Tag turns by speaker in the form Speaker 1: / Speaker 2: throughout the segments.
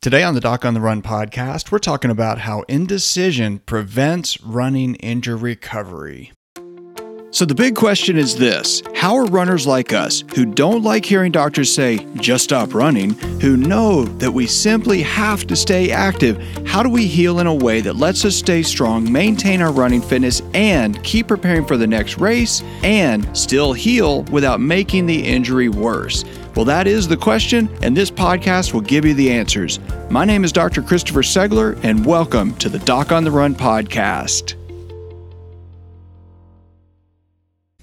Speaker 1: Today on the Doc on the Run podcast, we're talking about how indecision prevents running injury recovery. So, the big question is this How are runners like us, who don't like hearing doctors say, just stop running, who know that we simply have to stay active, how do we heal in a way that lets us stay strong, maintain our running fitness, and keep preparing for the next race, and still heal without making the injury worse? Well, that is the question, and this podcast will give you the answers. My name is Dr. Christopher Segler, and welcome to the Doc on the Run podcast.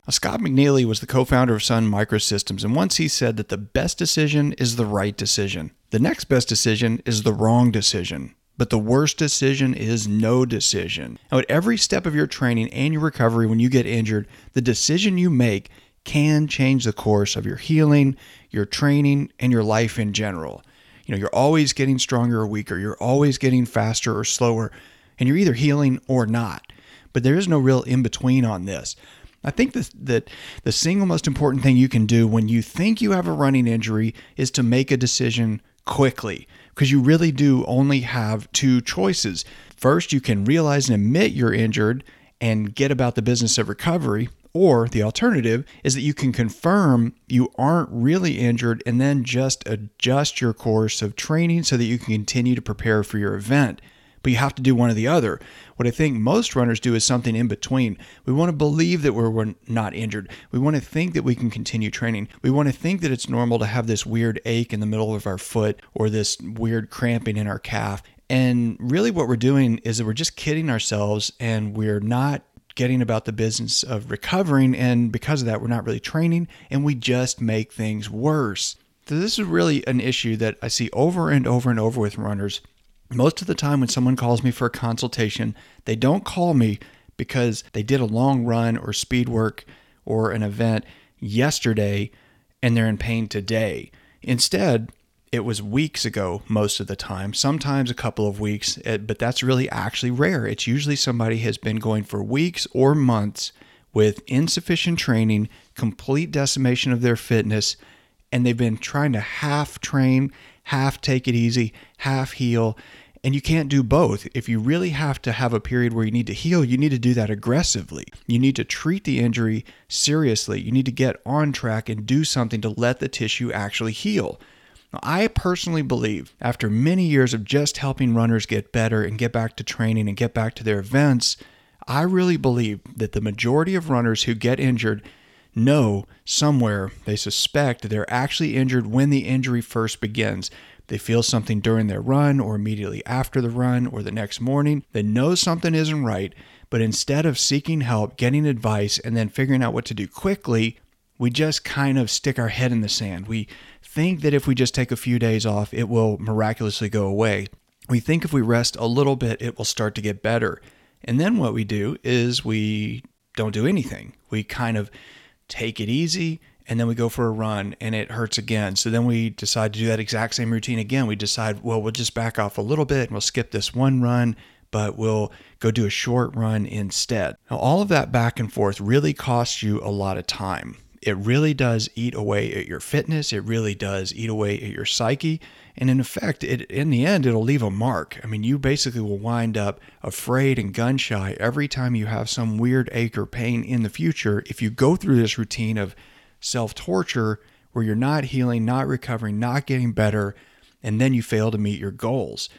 Speaker 1: Scott McNealy was the co founder of Sun Microsystems, and once he said that the best decision is the right decision. The next best decision is the wrong decision. But the worst decision is no decision. Now, at every step of your training and your recovery when you get injured, the decision you make can change the course of your healing, your training, and your life in general. You know, you're always getting stronger or weaker, you're always getting faster or slower, and you're either healing or not. But there is no real in between on this. I think that, that the single most important thing you can do when you think you have a running injury is to make a decision quickly because you really do only have two choices. First, you can realize and admit you're injured and get about the business of recovery. Or the alternative is that you can confirm you aren't really injured and then just adjust your course of training so that you can continue to prepare for your event but you have to do one or the other. What I think most runners do is something in between. We want to believe that we're, not injured. We want to think that we can continue training. We want to think that it's normal to have this weird ache in the middle of our foot or this weird cramping in our calf. And really, what we're doing is that we're just kidding ourselves and we're not getting about the business of recovering. And because of that, we're not really training and we just make things worse. So, this is really an issue that I see over and over and over with runners most of the time, when someone calls me for a consultation, they don't call me because they did a long run or speed work or an event yesterday and they're in pain today. Instead, it was weeks ago most of the time, sometimes a couple of weeks, eh, but that's really actually rare. It's usually somebody has been going for weeks or months with insufficient training, complete decimation of their fitness, and they've been trying to half train, half take it easy, half heal. And you can't do both. If you really have to have a period where you need to heal, you need to do that aggressively. You need to treat the injury seriously. You need to get on track and do something to let the tissue actually heal. Now, I personally believe, after many years of just helping runners get better and get back to training and get back to their events, I really believe that the majority of runners who get injured know somewhere they suspect they're actually injured when the injury first begins. They feel something during their run or immediately after the run or the next morning. They know something isn't right, but instead of seeking help, getting advice, and then figuring out what to do quickly, we just kind of stick our head in the sand. We think that if we just take a few days off, it will miraculously go away. We think if we rest a little bit, it will start to get better. And then what we do is we don't do anything. We kind of take it easy, and then we go for a run and it hurts again. So then we decide to do that exact same routine again. We decide, well, we'll just back off a little bit and we'll skip this one run, but we'll go do a short run instead. Now, all of that back and forth really costs you a lot of time. It really does eat away at your fitness. It really does eat away at your psyche. And in effect, it, in the end, it'll leave a mark. I mean, you basically will wind up afraid and gun shy every time you have some weird ache or pain in the future if you go through this routine of self torture where you're not healing, not recovering, not getting better, and then you fail to meet your goals.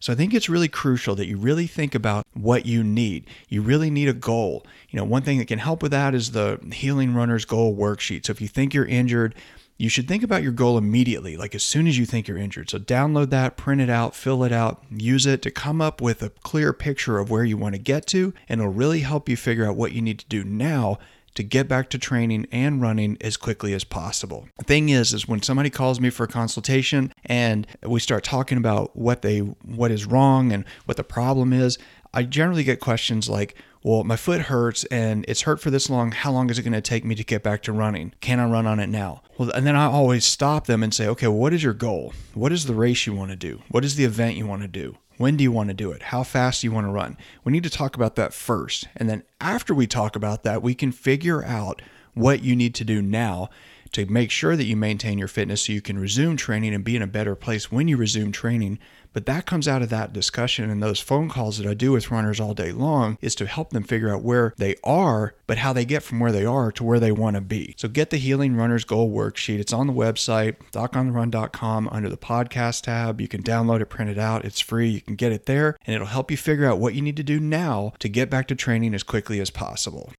Speaker 1: So I think it's really crucial that you really think about what you need. You really need a goal. You know, one thing that can help with that is the Healing Runner's Goal worksheet. So if you think you're injured, you should think about your goal immediately, like as soon as you think you're injured. So download that, print it out, fill it out, use it to come up with a clear picture of where you want to get to, and it'll really help you figure out what you need to do now to get back to training and running as quickly as possible. The thing is is when somebody calls me for a consultation and we start talking about what they what is wrong and what the problem is, I generally get questions like, well, my foot hurts and it's hurt for this long. How long is it going to take me to get back to running? Can I run on it now? Well, and then I always stop them and say, okay, well, what is your goal? What is the race you want to do? What is the event you want to do? When do you want to do it? How fast do you want to run? We need to talk about that first. And then after we talk about that, we can figure out what you need to do now to make sure that you maintain your fitness so you can resume training and be in a better place when you resume training. But that comes out of that discussion and those phone calls that I do with runners all day long is to help them figure out where they are, but how they get from where they are to where they want to be. So get the Healing Runners Goal worksheet. It's on the website, docontherun.com under the podcast tab. You can download it, print it out. It's free. You can get it there and it'll help you figure out what you need to do now to get back to training as quickly as possible.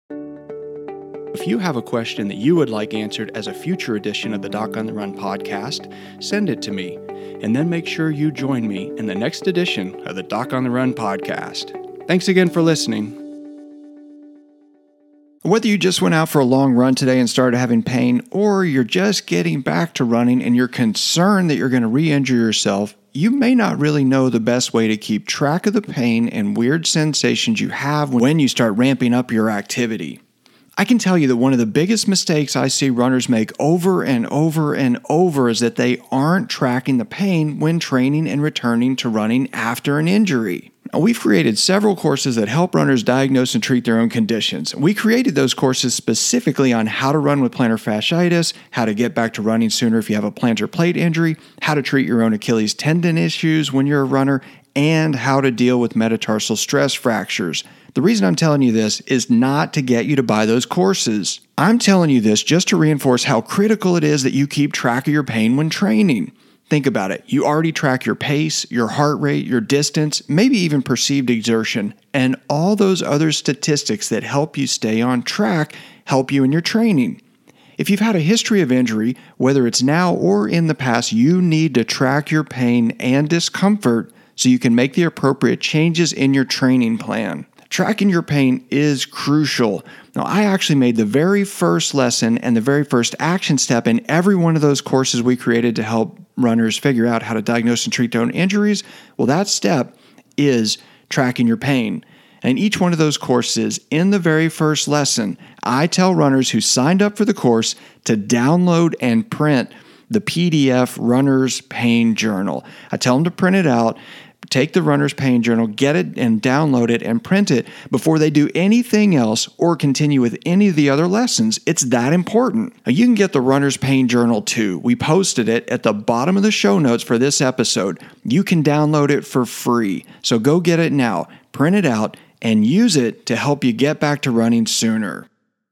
Speaker 1: If you have a question that you would like answered as a future edition of the Doc on the Run podcast, send it to me, and then make sure you join me in the next edition of the Doc on the Run podcast. Thanks again for listening. Whether you just went out for a long run today and started having pain, or you're just getting back to running and you're concerned that you're going to re injure yourself, you may not really know the best way to keep track of the pain and weird sensations you have when you start ramping up your activity. I can tell you that one of the biggest mistakes I see runners make over and over and over is that they aren't tracking the pain when training and returning to running after an injury. Now, we've created several courses that help runners diagnose and treat their own conditions. We created those courses specifically on how to run with plantar fasciitis, how to get back to running sooner if you have a plantar plate injury, how to treat your own Achilles tendon issues when you're a runner, and how to deal with metatarsal stress fractures. The reason I'm telling you this is not to get you to buy those courses. I'm telling you this just to reinforce how critical it is that you keep track of your pain when training. Think about it. You already track your pace, your heart rate, your distance, maybe even perceived exertion, and all those other statistics that help you stay on track help you in your training. If you've had a history of injury, whether it's now or in the past, you need to track your pain and discomfort so you can make the appropriate changes in your training plan. Tracking your pain is crucial. Now, I actually made the very first lesson and the very first action step in every one of those courses we created to help runners figure out how to diagnose and treat their own injuries. Well, that step is tracking your pain. And each one of those courses, in the very first lesson, I tell runners who signed up for the course to download and print the PDF Runner's Pain Journal. I tell them to print it out take the runner's pain journal, get it and download it and print it before they do anything else or continue with any of the other lessons. It's that important. Now, you can get the runner's pain journal too. We posted it at the bottom of the show notes for this episode. You can download it for free. So go get it now, print it out, and use it to help you get back to running sooner.